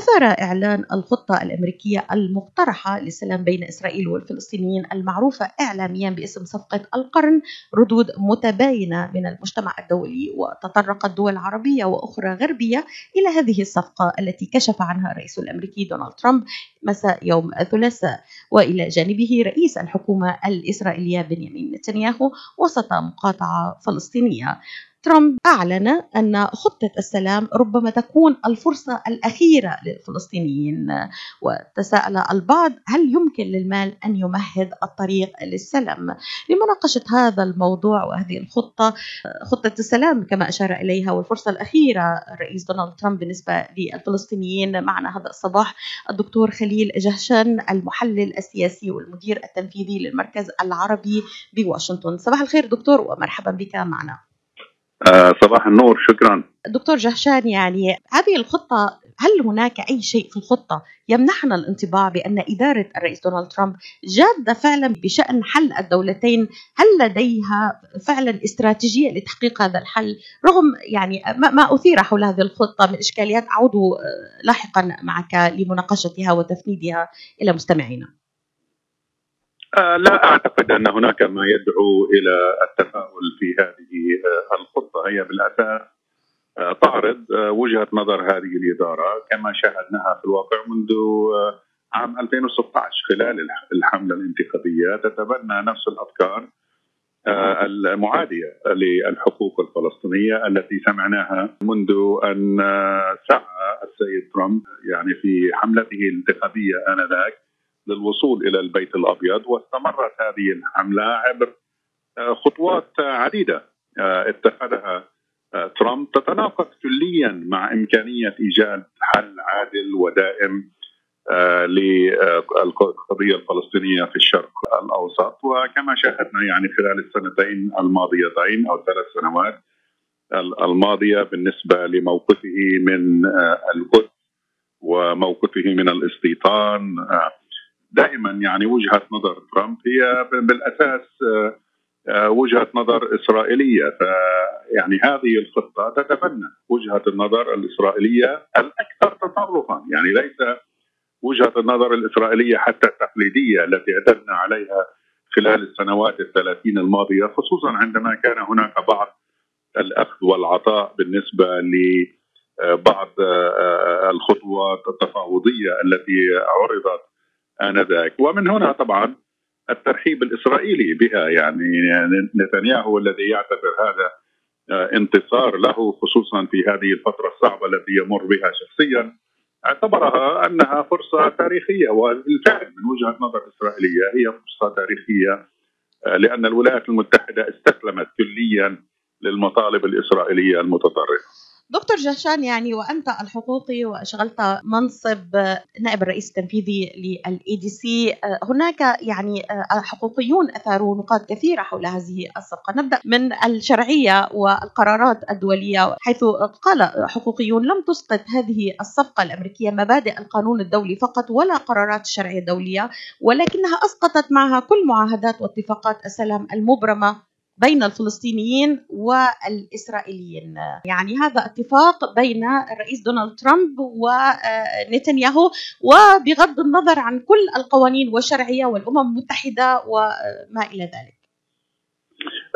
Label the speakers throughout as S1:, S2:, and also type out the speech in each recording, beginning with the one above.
S1: أثار إعلان الخطة الأمريكية المقترحة للسلام بين إسرائيل والفلسطينيين المعروفة إعلاميا باسم صفقة القرن ردود متباينة من المجتمع الدولي وتطرقت دول عربية وأخرى غربية إلى هذه الصفقة التي كشف عنها الرئيس الأمريكي دونالد ترامب مساء يوم الثلاثاء. وإلى جانبه رئيس الحكومة الإسرائيلية بنيامين نتنياهو وسط مقاطعة فلسطينية. ترامب أعلن أن خطة السلام ربما تكون الفرصة الأخيرة للفلسطينيين. وتساءل البعض هل يمكن للمال أن يمهد الطريق للسلام؟ لمناقشة هذا الموضوع وهذه الخطة خطة السلام كما أشار إليها والفرصة الأخيرة الرئيس دونالد ترامب بالنسبة للفلسطينيين معنا هذا الصباح الدكتور خليل جهشن المحلل السياسي والمدير التنفيذي للمركز العربي بواشنطن. صباح الخير دكتور ومرحبا بك معنا.
S2: آه، صباح النور شكرا.
S1: دكتور جهشان يعني هذه الخطة هل هناك أي شيء في الخطة يمنحنا الانطباع بأن إدارة الرئيس دونالد ترامب جادة فعلا بشأن حل الدولتين؟ هل لديها فعلا استراتيجية لتحقيق هذا الحل؟ رغم يعني ما أثير حول هذه الخطة من إشكاليات أعود آه، لاحقا معك لمناقشتها وتفنيدها إلى مستمعينا.
S2: لا أعتقد أن هناك ما يدعو إلى التفاؤل في هذه آه، الخطة. هي بالأساس آه، تعرض وجهه نظر هذه الإدارة كما شاهدناها في الواقع منذ عام 2016 خلال الحملة الانتخابية تتبنى نفس الأفكار المعادية للحقوق الفلسطينية التي سمعناها منذ أن سعى السيد ترامب يعني في حملته الانتخابية آنذاك للوصول إلى البيت الأبيض واستمرت هذه الحملة عبر آه، خطوات عديدة آه، اتخذها آه، ترامب. تتناقض كليا مع إمكانية إيجاد حل عادل ودائم للقضية الفلسطينية في الشرق الأوسط. وكما شاهدنا يعني خلال السنتين الماضيتين أو ثلاث سنوات الماضية بالنسبة لموقفه من القدس وموقفه من الاستيطان دائما يعني وجهة نظر ترامب هي بالأساس آه، آه، وجهة نظر إسرائيلية. فيعني هذه الخطة تتبنى وجهة النظر الإسرائيلية الأكثر تطرفا يعني ليس وجهة النظر الإسرائيلية حتى التقليدية التي اعتدنا عليها خلال السنوات الثلاثين الماضية خصوصا عندما كان هناك بعض الأخذ والعطاء بالنسبة لبعض آه، الخطوات التفاوضية التي عرضت آنذاك. ومن هنا طبعا الترحيب الإسرائيلي بها. يعني نتنياهو الذي يعتبر هذا آه، انتصار له خصوصا في هذه الفترة الصعبة التي يمر بها شخصيا اعتبرها أنها فرصة تاريخية. وبالفعل من وجهة نظر إسرائيلية هي فرصة تاريخية آه، لأن الولايات المتحدة استسلمت كليا للمطالب الإسرائيلية المتطرفة.
S1: دكتور جهشان يعني وأنت الحقوقي واشغلت منصب نائب الرئيس التنفيذي للإي دي سي هناك يعني حقوقيون أثاروا نقاط كثيرة حول هذه الصفقة. نبدأ من الشرعية والقرارات الدولية حيث قال حقوقيون لم تسقط هذه الصفقة الأمريكية مبادئ القانون الدولي فقط ولا قرارات الشرعية الدولية ولكنها أسقطت معها كل معاهدات واتفاقات السلام المبرمة. بين الفلسطينيين والإسرائيليين. يعني هذا اتفاق بين الرئيس دونالد ترامب ونتنياهو وبغض النظر عن كل القوانين والشرعية والأمم المتحدة وما إلى ذلك.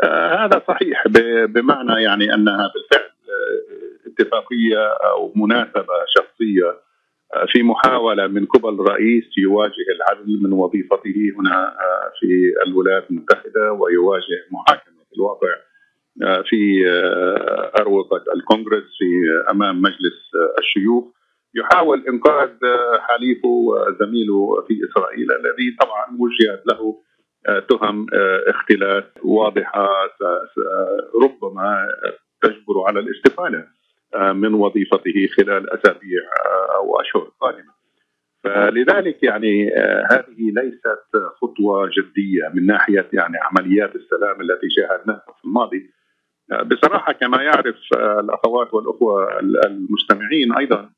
S2: آه هذا صحيح. بمعنى يعني أنها بالفعل آه، اتفاقية أو مناسبة شخصية آه، في محاولة من قبل الرئيس يواجه العدل من وظيفته هنا آه، في الولايات المتحدة ويواجه محاكمة الواقع آه، في آه، أروقة الكونغرس في آه، أمام مجلس الشيوخ. يحاول إنقاذ حليفه وزميله في إسرائيل الذي طبعا وجهت له تهم اختلاس واضحة ربما تجبر على الاستقالة من وظيفته خلال أسابيع أو أشهر قادمة. فلذلك يعني آه، هذه ليست خطوة جدية من ناحية يعني عمليات السلام التي شاهدناها في الماضي. آه، بصراحة كما يعرف آه، الأخوات والأخوة المستمعين أيضا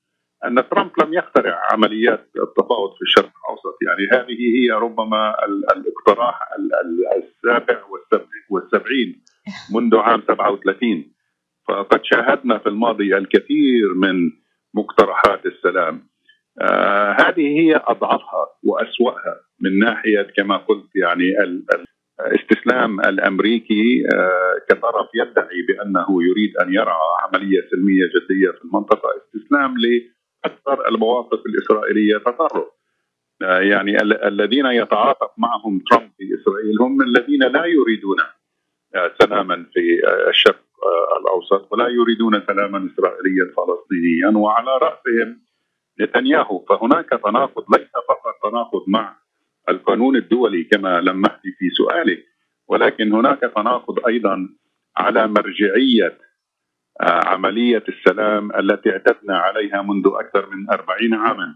S2: أن ترامب لم يخترع عمليات التفاوض في الشرق الأوسط. يعني هذه هي ربما الاقتراح السابع والسبعين منذ عام 37 فقد شاهدنا في الماضي الكثير من مقترحات السلام. آه هذه هي أضعفها وأسوأها من ناحية كما قلت يعني الاستسلام الأمريكي آه كطرف يدعي بأنه يريد أن يرى عملية سلمية جدية في المنطقة. استسلام لأكثر المواقف الإسرائيلية تطرف. آه يعني الذين يتعاطف معهم ترامب في إسرائيل هم الذين لا يريدون آه، سلاما في الشرق الأوسط ولا يريدون سلاما إسرائيليا فلسطينيا وعلى رأسهم نتنياهو فهناك تناقض ليس فقط تناقض مع القانون الدولي كما لمحت في سؤالك ولكن هناك تناقض أيضا على مرجعية آه، عملية السلام التي اعتدنا عليها منذ أكثر من أربعين عاما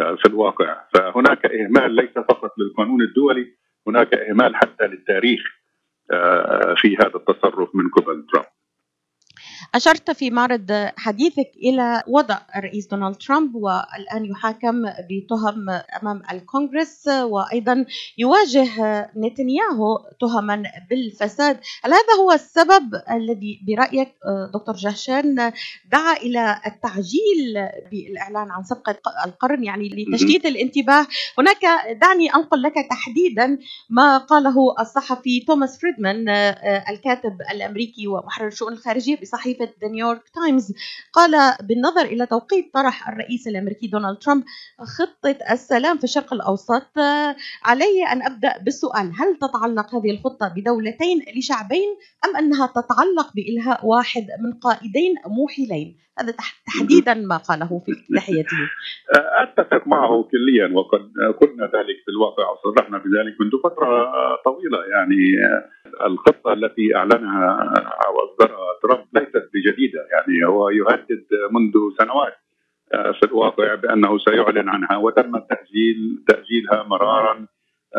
S2: آه، في الواقع. فهناك إهمال ليس فقط للقانون الدولي هناك إهمال حتى للتاريخ آه، في هذا التصرف من قبل ترامب.
S1: أشرت في معرض حديثك إلى وضع الرئيس دونالد ترامب والآن يحاكم بتهم أمام الكونغرس وأيضا يواجه نتنياهو تهما بالفساد. هل هذا هو السبب الذي برأيك دكتور جهشان دعا إلى التعجيل بالإعلان عن صفقة القرن؟ يعني لتشتيت الانتباه هناك دعني أنقل لك تحديدا ما قاله الصحفي توماس فريدمان الكاتب الأمريكي ومحرر الشؤون الخارجية بصحيفة ذا نيويورك تايمز قال بالنظر إلى توقيت طرح الرئيس الأمريكي دونالد ترامب خطة السلام في الشرق الأوسط علي أن أبدأ بالسؤال هل تتعلق هذه الخطة بدولتين لشعبين أم أنها تتعلق بإلهاء واحد من قائدين موحلين؟ هذا تحديدا ما قاله في افتتاحيته
S2: أتفق معه كليا وقد قلنا ذلك في الواقع وصرحنا بذلك منذ فترة طويلة يعني الخطة التي أعلنها أو أصدرها ترامب ليست بجديدة يعني هو يهدد منذ سنوات في الواقع بأنه سيعلن عنها وتم التاجيل تأجيلها مرارا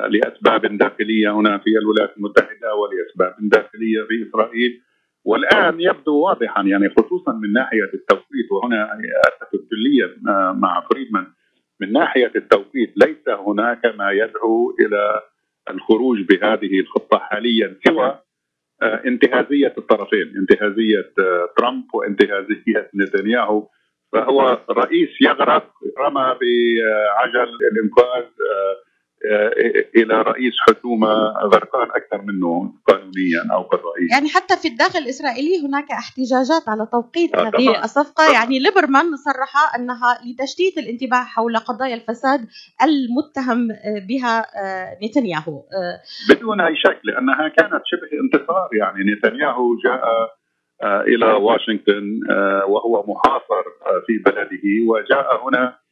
S2: لأسباب داخلية هنا في الولايات المتحدة ولأسباب داخلية في إسرائيل. والآن يبدو واضحا يعني خصوصا من ناحية التوقيت وهنا اتفق كليا مع فريدمان من ناحية التوقيت ليس هناك ما يدعو إلى الخروج بهذه الخطة حاليا سوى انتهازية الطرفين انتهازية ترامب وانتهازية نتنياهو. فهو رئيس يغرق رمى بعجل الإنقاذ آه، إلى رئيس حكومه غرقان أكثر منه قانونيا أو كرئيس
S1: يعني حتى في الداخل الاسرائيلي هناك احتجاجات على توقيت آه هذه الصفقه يعني ليبرمان صرح انها لتشتيت الانتباه حول قضايا الفساد المتهم بها نتنياهو
S2: بدون اي شك لانها كانت شبه انتصار يعني نتنياهو جاء إلى واشنطن وهو محاصر في بلده وجاء هنا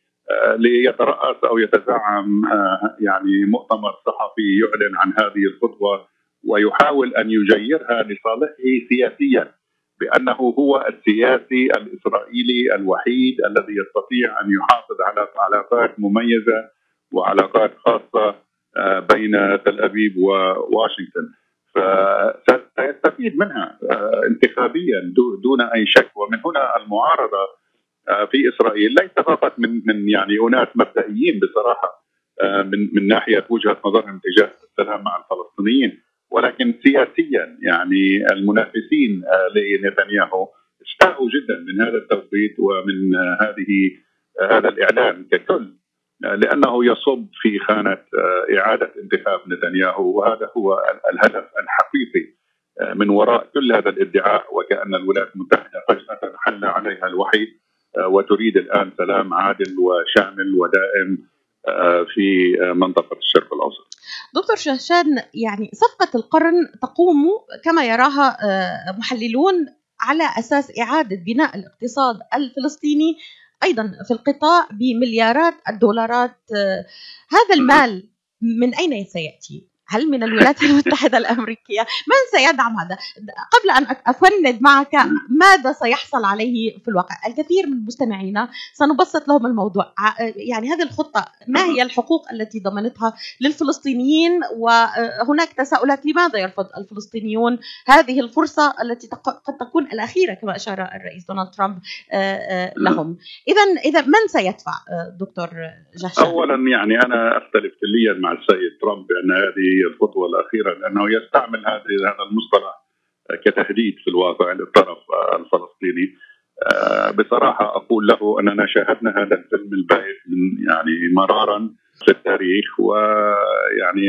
S2: ليترأس أو يتزعم آه، يعني مؤتمر صحفي يعلن عن هذه الخطوة ويحاول أن يجيرها لصالحه سياسيا بأنه هو السياسي الإسرائيلي الوحيد الذي يستطيع أن يحافظ على علاقات مميزة وعلاقات خاصة آه، بين تل أبيب وواشنطن. فسيستفيد منها انتخابيا دون أي شك. ومن هنا المعارضة آه، في إسرائيل. ليس فقط من من يعني اناس مبدئيين بصراحة آه، من من ناحية وجهة نظرهم تجاه السلام مع الفلسطينيين. ولكن سياسيا يعني المنافسين آه، لنتنياهو استاءوا جدا من هذا التوقيت ومن هذه هذا الإعلان ككل لأنه يصب في خانة إعادة انتخاب نتنياهو. وهذا هو الهدف الحقيقي من وراء كل هذا الادعاء. وكأن الولايات المتحدة فجاه حل عليها الوحيد. آه، وتريد الآن سلام عادل وشامل ودائم آه، في منطقة الشرق الأوسط.
S1: دكتور شهشان يعني صفقة القرن تقوم كما يراها آه، محللون على أساس إعادة بناء الاقتصاد الفلسطيني أيضا في القطاع بمليارات الدولارات هذا المال من أين سيأتي؟ هل من الولايات المتحدة الأمريكية؟ من سيدعم هذا؟ قبل أن أفند معك ماذا سيحصل عليه في الواقع؟ الكثير من مستمعينا سنبسط لهم الموضوع. يعني هذه الخطة ما هي الحقوق التي ضمنتها للفلسطينيين؟ وهناك تساؤلات لماذا يرفض الفلسطينيون هذه الفرصة التي قد تكون الأخيرة كما أشار الرئيس دونالد ترامب لهم؟ إذا إذا من سيدفع دكتور جهشان
S2: أولا يعني أنا أختلف كليا مع السيد ترامب بأن هذه الخطوة الأخيرة لأنه يستعمل هذا هذا المصطلح كتهديد في الواقع للطرف الفلسطيني. بصراحة أقول له أننا شاهدنا هذا الفيلم البائس من يعني مرارا في التاريخ ويعني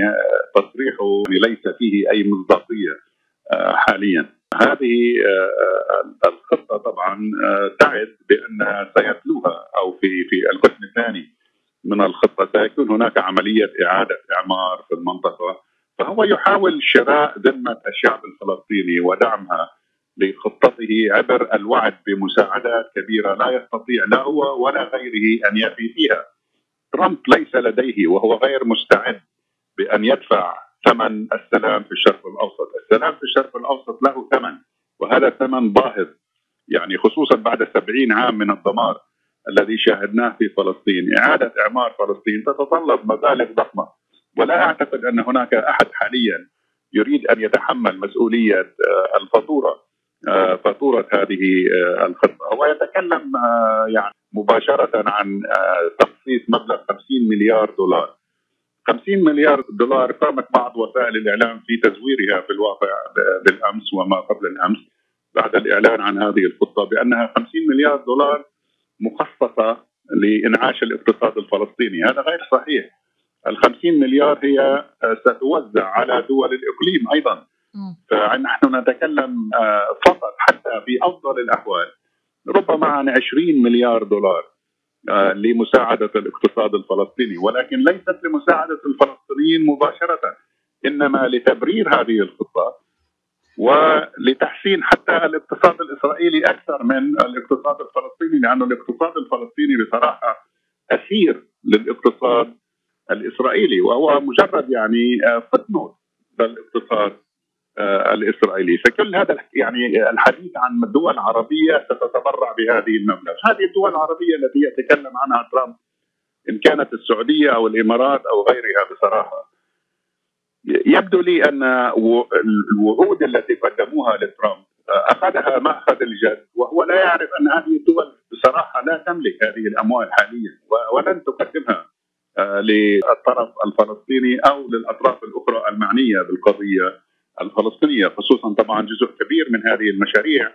S2: تصريحه ليس فيه أي مصداقية حاليا. هذه الخطة طبعا تعد بأن سيتلوها أو في في القسم الثاني. من الخطة. سيكون هناك عملية إعادة إعمار في المنطقة. فهو يحاول شراء ذمة الشعب الفلسطيني ودعمها لخطته عبر الوعد بمساعدات كبيرة لا يستطيع لا هو ولا غيره أن يفي فيها. ترامب ليس لديه وهو غير مستعد بأن يدفع ثمن السلام في الشرق الأوسط. السلام في الشرق الأوسط له ثمن وهذا ثمن باهظ. يعني خصوصا بعد سبعين عام من الدمار. الذي شاهدناه في فلسطين. إعادة إعمار فلسطين تتطلب مبالغ ضخمة. ولا أعتقد أن هناك أحد حاليا يريد أن يتحمل مسؤولية آه، الفاتورة آه، فاتورة هذه آه، الخطة هو يتكلم يعني مباشرة عن تخصيص مبلغ 50 مليار دولار. 50 مليار دولار قامت بعض وسائل الإعلام في تزويرها في الواقع بالأمس وما قبل الأمس بعد الإعلان عن هذه الخطة بأنها 50 مليار دولار مخصصة لإنعاش الاقتصاد الفلسطيني. هذا غير صحيح. ال 50 مليار هي ستوزع على دول الإقليم أيضا. فنحن نتكلم آه، فقط حتى في أفضل الأحوال. ربما عن 20 مليار دولار آه، لمساعدة الاقتصاد الفلسطيني. ولكن ليست لمساعدة الفلسطينيين مباشرة إنما لتبرير هذه الخطة. ولتحسين حتى الاقتصاد الإسرائيلي أكثر من الاقتصاد الفلسطيني لأن الاقتصاد الفلسطيني بصراحة أسير للاقتصاد الإسرائيلي وهو مجرد يعني فوتنوت آه، للاقتصاد الإسرائيلي، فكل هذا يعني الحديث عن الدول العربيه ستتبرع بهذه المبلغ، هذه الدول العربية التي يتكلم عنها ترامب إن كانت السعودية أو الإمارات أو غيرها بصراحة. يبدو لي أن الوعود التي قدموها لترامب آه، أخذها مأخذ الجد وهو لا يعرف أن هذه الدول بصراحة لا تملك هذه الأموال حاليا ولن تقدمها آه، للطرف الفلسطيني أو للأطراف الأخرى المعنية بالقضية الفلسطينية خصوصا طبعا جزء كبير من هذه المشاريع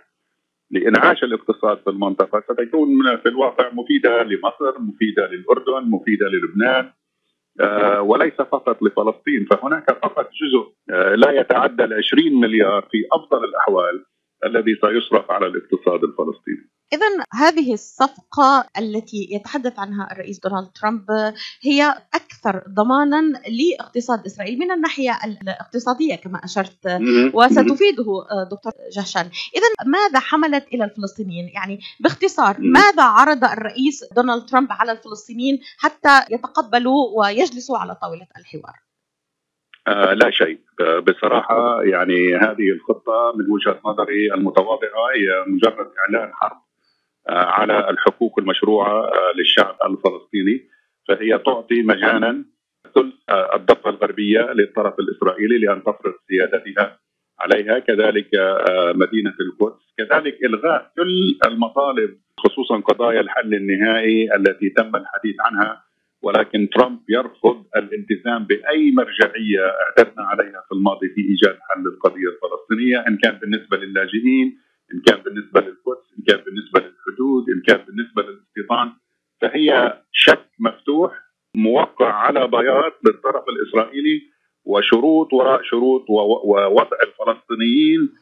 S2: لإنعاش الاقتصاد في المنطقة. ستكون في الواقع مفيدة لمصر، مفيدة للأردن، مفيدة للبنان. وليس فقط لفلسطين فهناك فقط جزء آه، لا يتعدى ال 20 مليار في أفضل الأحوال. الذي سيصرف على الاقتصاد الفلسطيني.
S1: إذا هذه الصفقة التي يتحدث عنها الرئيس دونالد ترامب هي أكثر ضمانا لاقتصاد إسرائيل من الناحية الاقتصادية كما أشرت وستفيده آه، دكتور جهشان. إذا ماذا حملت إلى الفلسطينيين؟ يعني باختصار ماذا عرض الرئيس دونالد ترامب على الفلسطينيين حتى يتقبلوا ويجلسوا على طاولة الحوار؟
S2: آه لا شيء. آه بصراحة يعني هذه الخطة من وجهة نظري المتواضعة هي مجرد إعلان حرب آه، على الحقوق المشروعة آه، للشعب الفلسطيني. فهي تعطي مجانا ثلث آه، الضفة الغربية للطرف الإسرائيلي لأن تفرض سيادتها عليها كذلك مدينة القدس كذلك إلغاء كل المطالب خصوصا قضايا الحل النهائي التي تم الحديث عنها ولكن ترامب يرفض الالتزام بأي مرجعية اعتدنا عليها في الماضي في إيجاد حل القضية الفلسطينية إن كان بالنسبة للاجئين إن كان بالنسبة للقدس إن كان بالنسبة للحدود إن كان بالنسبة للاستيطان. فهي شك مفتوح موقع على بياض للطرف الإسرائيلي وشروط وراء شروط ووضع الفلسطينيين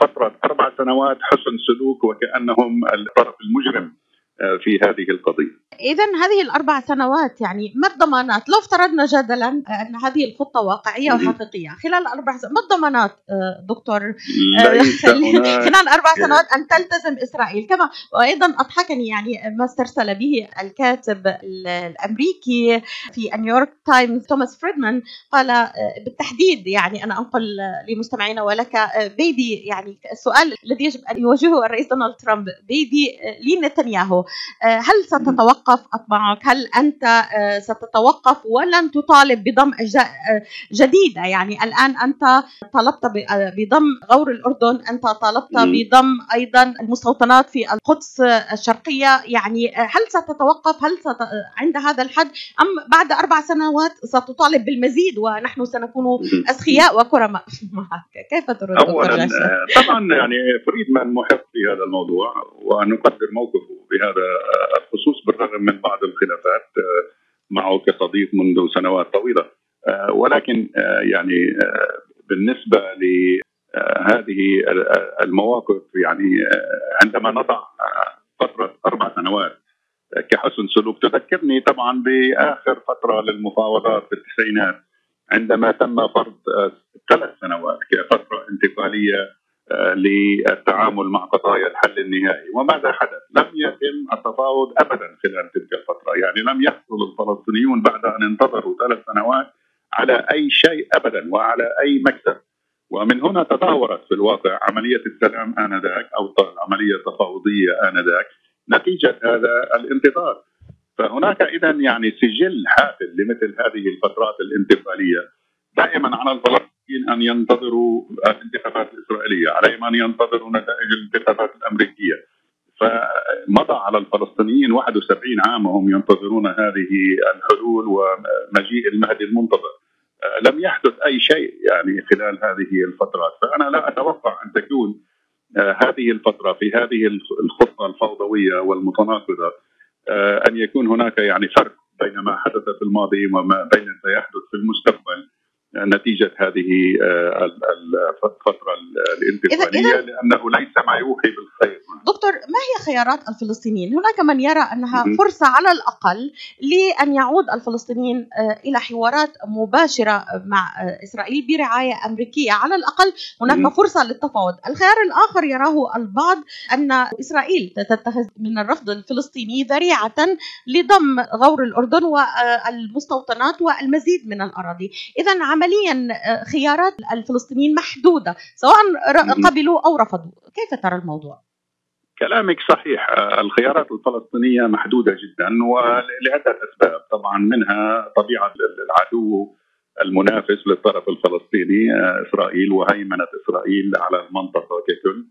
S2: فترة أربع سنوات حسن سلوك وكأنهم الطرف المجرم. في هذه القضية.
S1: اذا هذه الأربع سنوات يعني ما الضمانات؟ لو افترضنا جدلا أن هذه الخطة واقعية وحقيقية خلال أربع سنوات ما الضمانات آه، دكتور؟
S2: آه،
S1: خلال أربع سنوات أن تلتزم إسرائيل. كما وأيضا أضحكني يعني ما استرسل به الكاتب الأمريكي في نيويورك تايمز توماس فريدمان قال بالتحديد يعني أنا أنقل لمستمعينا ولك بيدي يعني السؤال الذي يجب أن يواجهه الرئيس دونالد ترامب لبيبي نتنياهو. عنده هل ستتوقف أطماعك هل أنت ستتوقف ولن تطالب بضم أجزاء جديدة؟ يعني الآن أنت طلبت بضم غور الأردن أنت طالبت بضم أيضا المستوطنات في القدس الشرقية. يعني هل ستتوقف؟ هل ست... عند هذا الحد؟ أم بعد أربع سنوات ستطالب بالمزيد ونحن سنكون أسخياء وكرماء؟ معك كيف ترد
S2: أولا طبعا يعني فريد من محق في هذا الموضوع ونقدر موقفه بهذا الخصوص بالرغم من بعض الخلافات معه كصديق منذ سنوات طويلة. ولكن يعني بالنسبة لهذه المواقف يعني عندما نضع فترة أربع سنوات كحسن سلوك تذكرني طبعا بآخر فترة للمفاوضات في التسعينات عندما تم فرض ثلاث سنوات كفترة انتقالية للتعامل مع قضايا الحل النهائي. وماذا حدث؟ لم يتم التفاوض ابدا خلال تلك الفترة. يعني لم يحصل الفلسطينيون بعد أن انتظروا ثلاث سنوات على أي شيء ابدا وعلى أي مكسب. ومن هنا تدهورت في الواقع عملية السلام آنذاك أو العملية التفاوضيه آنذاك نتيجة هذا الانتظار. فهناك اذا يعني سجل حافل لمثل هذه الفترات الانتقالية. دائما على الفلسطينيين أن ينتظروا الانتخابات الإسرائيلية، عليهم ان ينتظروا نتائج الانتخابات الأمريكية. فمضى على الفلسطينيين 71 عام وهم ينتظرون هذه الحلول ومجيء المهدي المنتظر. لم يحدث أي شيء يعني خلال هذه الفترات، فأنا لا أتوقع أن تكون هذه الفترة في هذه الخطة الفوضوية والمتناقضة أن يكون هناك يعني فرق بين ما حدث في الماضي وما بين سيحدث في المستقبل نتيجة هذه الفترة الانتقالية لأنه ليس ما يوحي بالخير.
S1: دكتور ما هي خيارات الفلسطينيين؟ هناك من يرى أنها فرصة على الأقل لأن يعود الفلسطينيين إلى حوارات مباشرة مع إسرائيل برعاية أمريكية، على الأقل هناك فرصة للتفاوض، الخيار الآخر يراه البعض أن إسرائيل تتخذ من الرفض الفلسطيني ذريعة لضم غور الأردن والمستوطنات والمزيد من الأراضي، إذا عمليا خيارات الفلسطينيين محدودة سواء قبلوا أو رفضوا، كيف ترى الموضوع؟
S2: كلامك صحيح. الخيارات الفلسطينية محدودة جدا ولعده اسباب طبعا منها طبيعة العدو المنافس للطرف الفلسطيني إسرائيل وهيمنة إسرائيل على المنطقة ككل.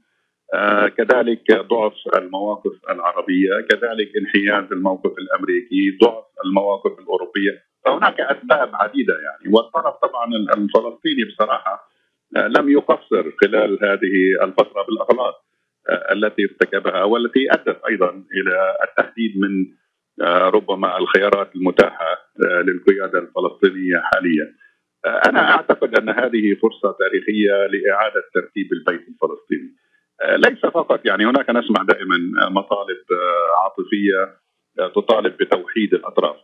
S2: كذلك ضعف المواقف العربية كذلك انحياز الموقف الأمريكي ضعف المواقف الأوروبية. فهناك أسباب عديدة يعني والطرف طبعا الفلسطيني بصراحة لم يقصر خلال هذه الفترة بالأغلاط التي ارتكبها والتي أدت أيضا إلى التحديد من ربما الخيارات المتاحة للقيادة الفلسطينية حاليا. أنا أعتقد أن هذه فرصة تاريخية لإعادة ترتيب البيت الفلسطيني. ليس فقط يعني هناك نسمع دائما مطالب عاطفية تطالب بتوحيد الأطراف،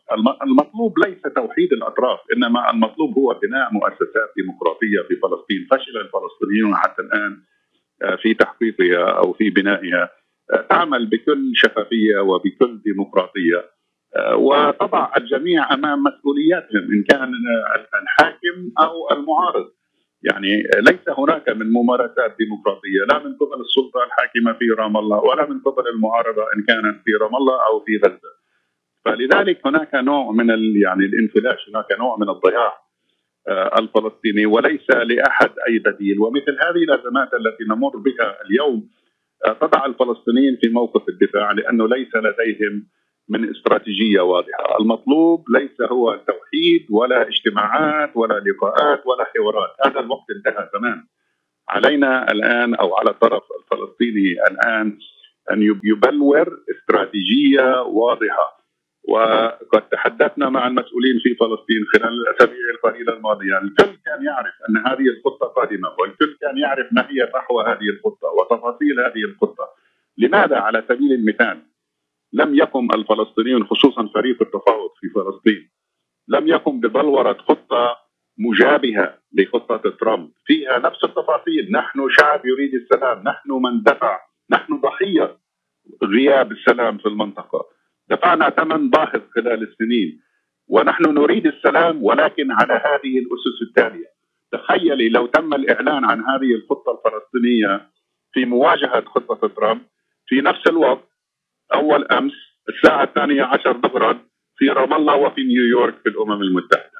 S2: المطلوب ليس توحيد الأطراف إنما المطلوب هو بناء مؤسسات ديمقراطية في فلسطين، فشل الفلسطينيون حتى الآن في تحقيقها أو في بنائها. تعمل بكل شفافية وبكل ديمقراطية. وتضع الجميع أمام مسؤولياتهم إن كان الحاكم أو المعارض. يعني ليس هناك من ممارسات ديمقراطية لا من قبل السلطة الحاكمة في رام الله ولا من قبل المعارضة إن كانت في رام الله أو في غزة. فلذلك هناك نوع من يعني الانفلاش هناك نوع من الضياع الفلسطيني وليس لأحد أي بديل ومثل هذه الأزمات التي نمر بها اليوم تضع الفلسطينيين في موقف الدفاع لأنه ليس لديهم من استراتيجية واضحة، المطلوب ليس هو توحيد ولا اجتماعات ولا لقاءات ولا حوارات، هذا الوقت انتهى زمان. علينا الآن أو على الطرف الفلسطيني الآن أن يبلور استراتيجية واضحة وقد تحدثنا مع المسؤولين في فلسطين خلال الأسابيع القليلة الماضية، الكل كان يعرف أن هذه الخطة قادمة والكل كان يعرف ما هي فحوى هذه الخطة وتفاصيل هذه الخطة. لماذا على سبيل المثال لم يقم الفلسطينيون خصوصا فريق التفاوض في فلسطين لم يقم ببلورة خطة مجابهة لخطة ترامب. فيها نفس التفاصيل. نحن شعب يريد السلام. نحن من دفع. نحن ضحية غياب السلام في المنطقة. دفعنا ثمن باهظ خلال السنين. ونحن نريد السلام ولكن على هذه الأسس التالية. تخيلي لو تم الإعلان عن هذه الخطة الفلسطينية في مواجهة خطة ترامب في نفس الوقت أول أمس الساعة الثانية عشر ظهرا في رام الله وفي نيويورك في الأمم المتحدة.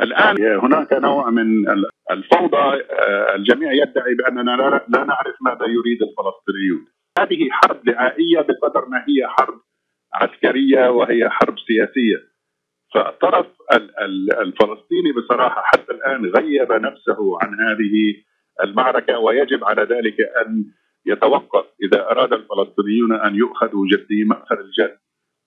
S2: الآن هناك نوع من الفوضى آه، الجميع يدعي بأننا لا نعرف ماذا يريد الفلسطينيون. هذه حرب دعائية بقدر ما هي حرب عسكرية وهي حرب سياسية. فالطرف الفلسطيني بصراحة حتى الآن غيب نفسه عن هذه المعركة ويجب على ذلك أن يتوقف إذا أراد الفلسطينيون أن يؤخذوا جدي مأخذ الجد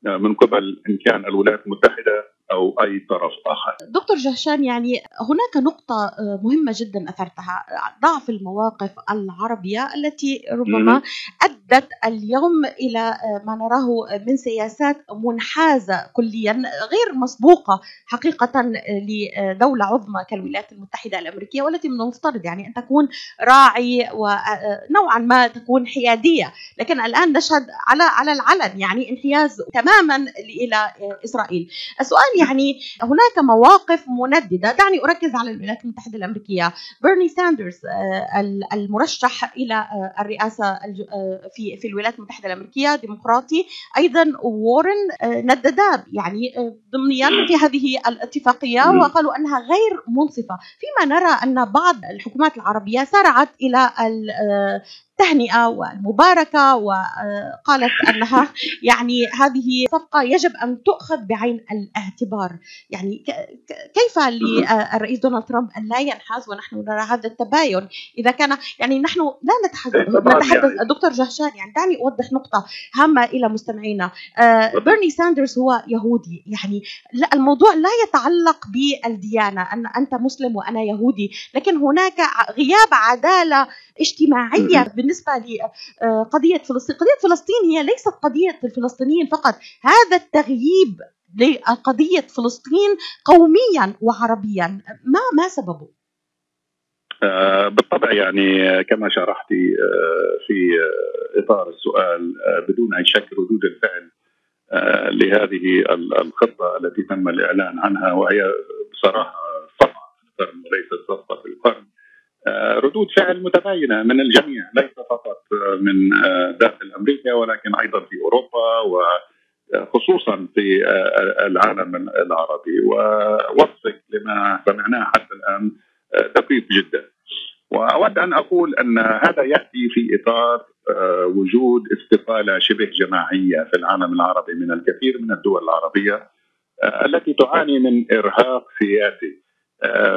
S2: من قبل إن كان الولايات المتحدة أو أي طرف آخر.
S1: دكتور جهشان يعني هناك نقطة آه، مهمة جدا أثرتها ضعف المواقف العربية التي ربما أدت اليوم إلى آه، ما نراه من سياسات منحازة كليا غير مسبوقة حقيقة لدولة عظمى كالولايات المتحدة الأمريكية والتي من المفترض يعني أن تكون راعي ونوعا آه، ما تكون حيادية، لكن الآن نشهد على على العلن يعني انحياز تماما إلى إسرائيل. السؤال يعني هناك مواقف منددة. دعني أركز على الولايات المتحدة الأمريكية. بيرني ساندرز آه، المرشح إلى آه، الرئاسة آه، في في الولايات المتحدة الأمريكية ديمقراطي. أيضا وورن نددا يعني ضمنيا في هذه الاتفاقية وقالوا أنها غير منصفة. فيما نرى أن بعض الحكومات العربية سارعت إلى التهنئة والمباركة وقالت أنها يعني هذه صفقة يجب أن تؤخذ بعين الاعتبار، يعني كيف للرئيس دونالد ترامب أن لا ينحاز ونحن نرى هذا التباين؟ إذا كان يعني نحن لا نتحدث نتحدث يعني. دكتور جهشان يعني دعني أوضح نقطة هامة إلى مستمعينا. بيرني ساندرز هو يهودي. يعني لا الموضوع لا يتعلق بالديانة أن أنت مسلم وأنا يهودي لكن هناك غياب عدالة اجتماعية بالنسبة لقضيه فلسطين، قضية فلسطين هي ليست قضية الفلسطينيين فقط، هذا التغييب لقضية فلسطين قوميا وعربيا، ما ما سببه؟
S2: آه، بالطبع يعني كما شرحت آه، في إطار السؤال آه، بدون أي شك ردود الفعل لهذه الخطة التي تم الإعلان عنها وهي بصراحة صفقه وليست صفقة في القرن. آه، ردود فعل متباينة من الجميع ليس فقط من آه، داخل أمريكا ولكن أيضا في أوروبا وخصوصا في آه، العالم العربي ووصفك لما سمعناه حتى الآن دقيق جدا. وأود أن أقول أن هذا يأتي في إطار وجود استقالة شبه جماعية في العالم العربي من الكثير من الدول العربية التي تعاني من إرهاق سياسي. آه،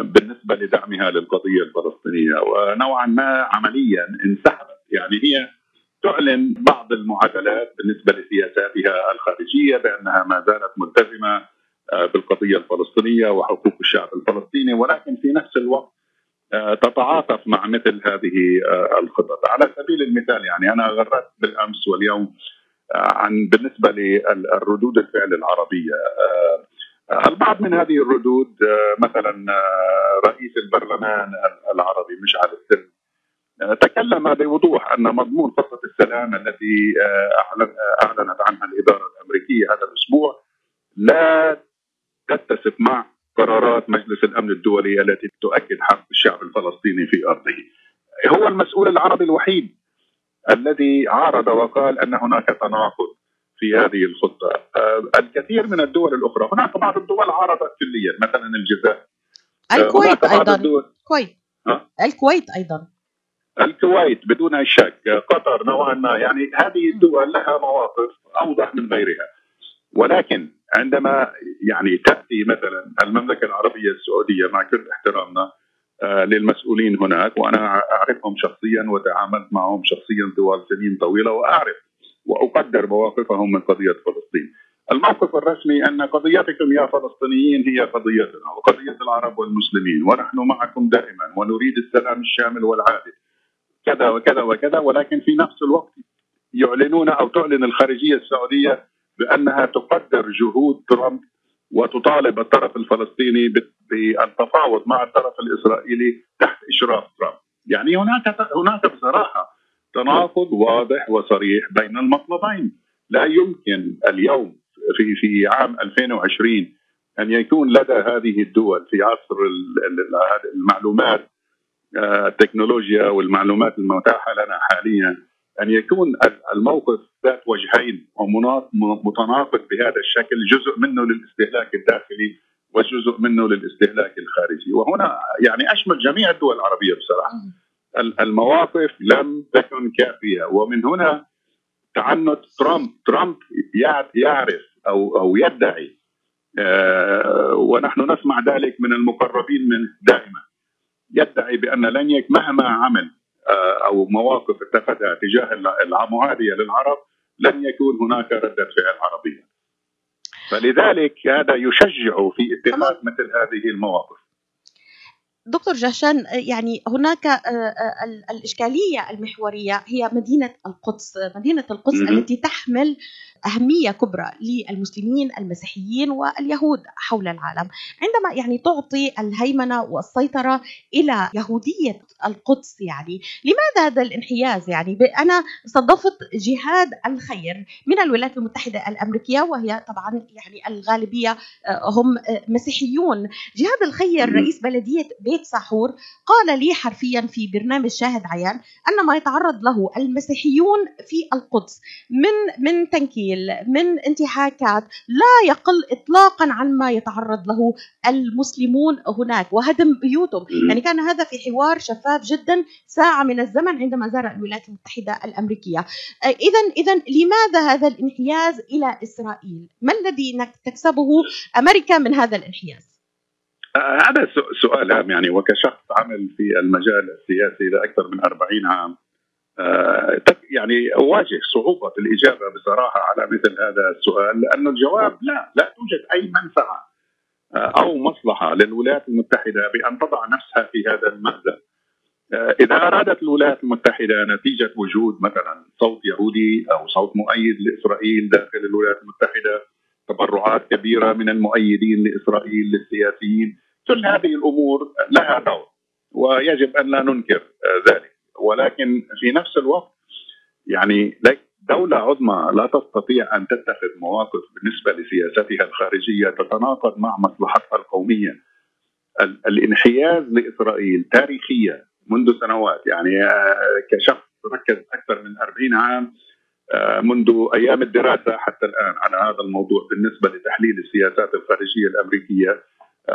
S2: بالنسبة لدعمها للقضية الفلسطينية. ونوعا ما عمليا انسحبت. يعني هي تعلن بعض المعادلات بالنسبة لسياساتها الخارجية بأنها ما زالت ملتزمة آه، بالقضية الفلسطينية وحقوق الشعب الفلسطيني. ولكن في نفس الوقت آه، تتعاطف مع مثل هذه الخطط. على سبيل المثال يعني أنا غردت بالأمس واليوم عن بالنسبة للردود الفعل العربية البعض من هذه الردود آه، مثلا آه، رئيس البرلمان العربي مشعل السن آه، تكلم بوضوح أن مضمون خطة السلام التي أعلنت عنها الإدارة الأمريكية هذا الأسبوع لا تتسق مع قرارات مجلس الأمن الدولي التي تؤكد حق الشعب الفلسطيني في أرضه. هو المسؤول العربي الوحيد الذي عارض وقال أن هناك تناقض في هذه الخطة. آه، الكثير من الدول الأخرى. هناك بعض الدول عارضت كليا مثلا الجزائر.
S1: آه، الكويت أيضا. الكويت الكويت أيضا.
S2: الكويت بدون أي شك. قطر نوعا ما. يعني هذه الدول لها مواقف أوضح من غيرها. ولكن عندما يعني تأتي مثلا المملكة العربية السعودية مع كل احترامنا آه، للمسؤولين هناك وأنا أعرفهم شخصيا وتعاملت معهم شخصيا طوال سنين طويلة وأعرف وأقدر مواقفهم من قضية فلسطين. الموقف الرسمي أن قضيتكم يا فلسطينيين هي قضيتنا وقضية العرب والمسلمين ونحن معكم دائما ونريد السلام الشامل والعادل. كذا وكذا وكذا ولكن في نفس الوقت يعلنون أو تعلن الخارجية السعودية بأنها تقدر جهود ترامب وتطالب الطرف الفلسطيني بالتفاوض مع الطرف الإسرائيلي تحت إشراف ترامب. يعني هناك هناك بصراحة تناقض واضح وصريح بين المطلبين. لا يمكن اليوم في في عام 2020 أن يكون لدى هذه الدول في عصر المعلومات آه، التكنولوجيا والمعلومات المتاحة لنا حاليا أن يكون الموقف ذات وجهين ومتناقض بهذا الشكل جزء منه للاستهلاك الداخلي وجزء منه للاستهلاك الخارجي. وهنا يعني أشمل جميع الدول العربية بصراحة. المواقف لم تكن كافية. ومن هنا تعنت ترامب. ترامب يعرف أو أو يدعي. آه، ونحن نسمع ذلك من المقربين منه دائما. يدعي بأن لن يك مهما عمل آه، أو مواقف اتخذها تجاه المعاديه للعرب لن يكون هناك ردة فعل عربية. فلذلك هذا يشجع في اتخاذ مثل هذه المواقف.
S1: دكتور جهشان يعني هناك آه، آه، الإشكالية المحورية هي مدينة القدس مدينة القدس التي تحمل أهمية كبرى للمسلمين المسيحيين واليهود حول العالم. عندما يعني تعطي الهيمنة والسيطرة إلى يهودية القدس يعني لماذا هذا الانحياز يعني؟ أنا صدفت جهاد الخير من الولايات المتحدة الأمريكية وهي طبعا يعني الغالبية آه، هم مسيحيون. جهاد الخير رئيس بلدية بيت سحور قال لي حرفيا في برنامج شاهد عيان أن ما يتعرض له المسيحيون في القدس من من تنكيل من انتهاكات لا يقل إطلاقا عن ما يتعرض له المسلمون هناك وهدم بيوتهم. يعني كان هذا في حوار شفاف جدا ساعة من الزمن عندما زار الولايات المتحدة الأمريكية. إذا إذا لماذا هذا الانحياز إلى إسرائيل؟ ما الذي تكسبه أمريكا من هذا الانحياز؟
S2: هذا سؤال هام يعني وكشخص عمل في المجال السياسي لأكثر من 40 عام آه، يعني أواجه صعوبة الإجابة بصراحة على مثل هذا السؤال لأن الجواب لا لا توجد أي منفعة آه، أو مصلحة للولايات المتحدة بأن تضع نفسها في هذا المأزق. آه، إذا أرادت الولايات المتحدة نتيجة وجود مثلا صوت يهودي أو صوت مؤيد لإسرائيل داخل الولايات المتحدة تبرعات كبيرة من المؤيدين لإسرائيل للسياسيين. كل هذه الأمور لها دور ويجب أن لا ننكر ذلك. ولكن في نفس الوقت يعني دولة عظمى لا تستطيع أن تتخذ مواقف بالنسبة لسياستها الخارجية تتناقض مع مصلحتها القومية. الانحياز لإسرائيل تاريخيا منذ سنوات يعني كشخص ركز أكثر من 40 عام منذ أيام الدراسة حتى الآن على هذا الموضوع بالنسبة لتحليل السياسات الخارجية الأمريكية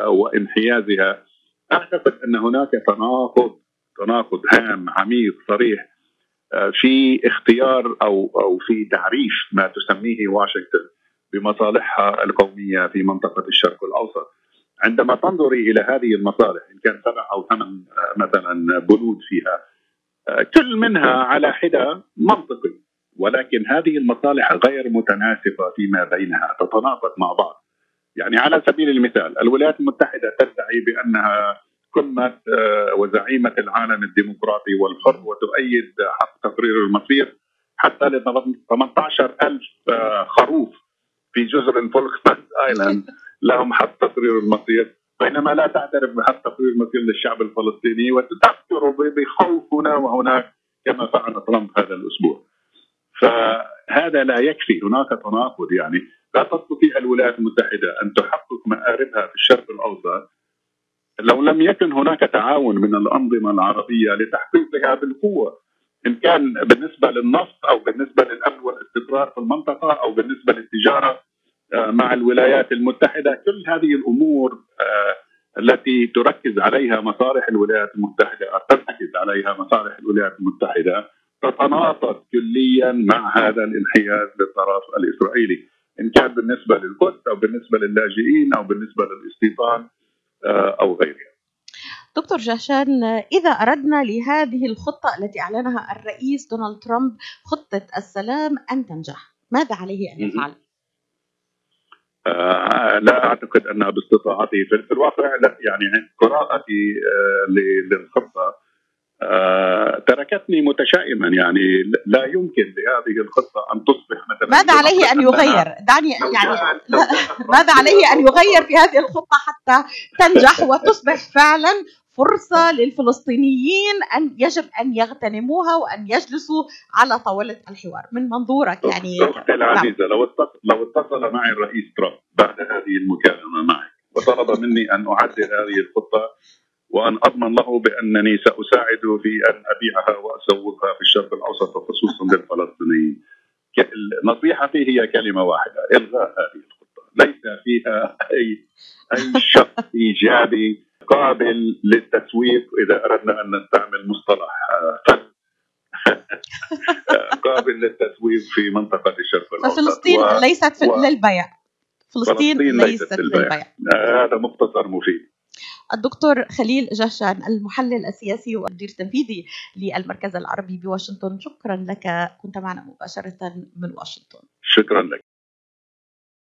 S2: وانحيازها أعتقد أن هناك تناقض تناقض هام عميق صريح آه، في اختيار أو أو في تعريف ما تسميه واشنطن بمصالحها القومية في منطقة الشرق الأوسط. عندما تنظري إلى هذه المصالح إن كان سبع أو ثمان آه، مثلا بنود فيها آه، كل منها على حدة منطقي ولكن هذه المصالح غير متناسقة فيما بينها تتناقض مع بعض. يعني على سبيل المثال الولايات المتحدة تدعي بأنها قمة آه، وزعيمة العالم الديمقراطي والحر وتؤيد حق تقرير المصير حتى ل 18000 آه، خروف في جزر فولكلاند Island لهم حق تقرير المصير بينما لا تعترف بحق تقرير المصير للشعب الفلسطيني وتذكر بخوف هنا وهناك كما فعل ترامب هذا الأسبوع. فهذا لا يكفي هناك تناقض يعني. لا تستطيع الولايات المتحدة أن تحقق مآربها في الشرق الأوسط. لو لم يكن هناك تعاون من الأنظمة العربية لتحقيقها بالقوة إن كان بالنسبة للنفط أو بالنسبة للأمن والاستقرار في المنطقة أو بالنسبة للتجارة آه، مع الولايات المتحدة كل هذه الأمور آه، التي تركز عليها مصالح الولايات المتحدة تركز عليها مصالح الولايات المتحدة تتناقض كليا مع هذا الانحياز للطرف الإسرائيلي إن كان بالنسبة للقدس أو بالنسبة للاجئين أو بالنسبة للاستيطان آه، أو غيرها.
S1: دكتور جهشان إذا أردنا لهذه الخطة التي أعلنها الرئيس دونالد ترامب خطة السلام أن تنجح ماذا عليه أن يفعل؟
S2: آه لا أعتقد أنها باستطاعته في الواقع لا يعني قراءتي آه للخطة آه، تركتني متشائما يعني لا يمكن لهذه الخطة أن تصبح مثلا
S1: ماذا عليه أن يغير؟ دعني يعني ماذا عليه أن يغير في هذه الخطة حتى تنجح وتصبح فعلا فرصة للفلسطينيين أن يجب أن يغتنموها وأن يجلسوا على طاولة الحوار من منظورك يعني
S2: أختي العزيزة نعم. لو اتصل لو اتصل معي الرئيس ترامب بعد هذه المكالمة معي وطلب مني أن أعدل هذه الخطة وأن أضمن له بأنني سأساعده في أن أبيعها وأسوقها في الشرق الأوسط وخصوصا للفلسطينيين. نصيحتي هي كلمة واحدة الغاء هذه الخطة، ليس فيها اي أي شق إيجابي قابل للتسويق إذا أردنا أن نستعمل مصطلح قابل للتسويق في منطقة الشرق الأوسط.
S1: ففلسطين و... ليست و... للبيع. فلسطين, فلسطين ليست, ليست للبيع. للبيع.
S2: هذا مختصر مفيد.
S1: الدكتور خليل جهشان المحلل السياسي والمدير التنفيذي للمركز العربي بواشنطن. شكرا لك كنت معنا مباشرة من واشنطن.
S2: شكرا لك.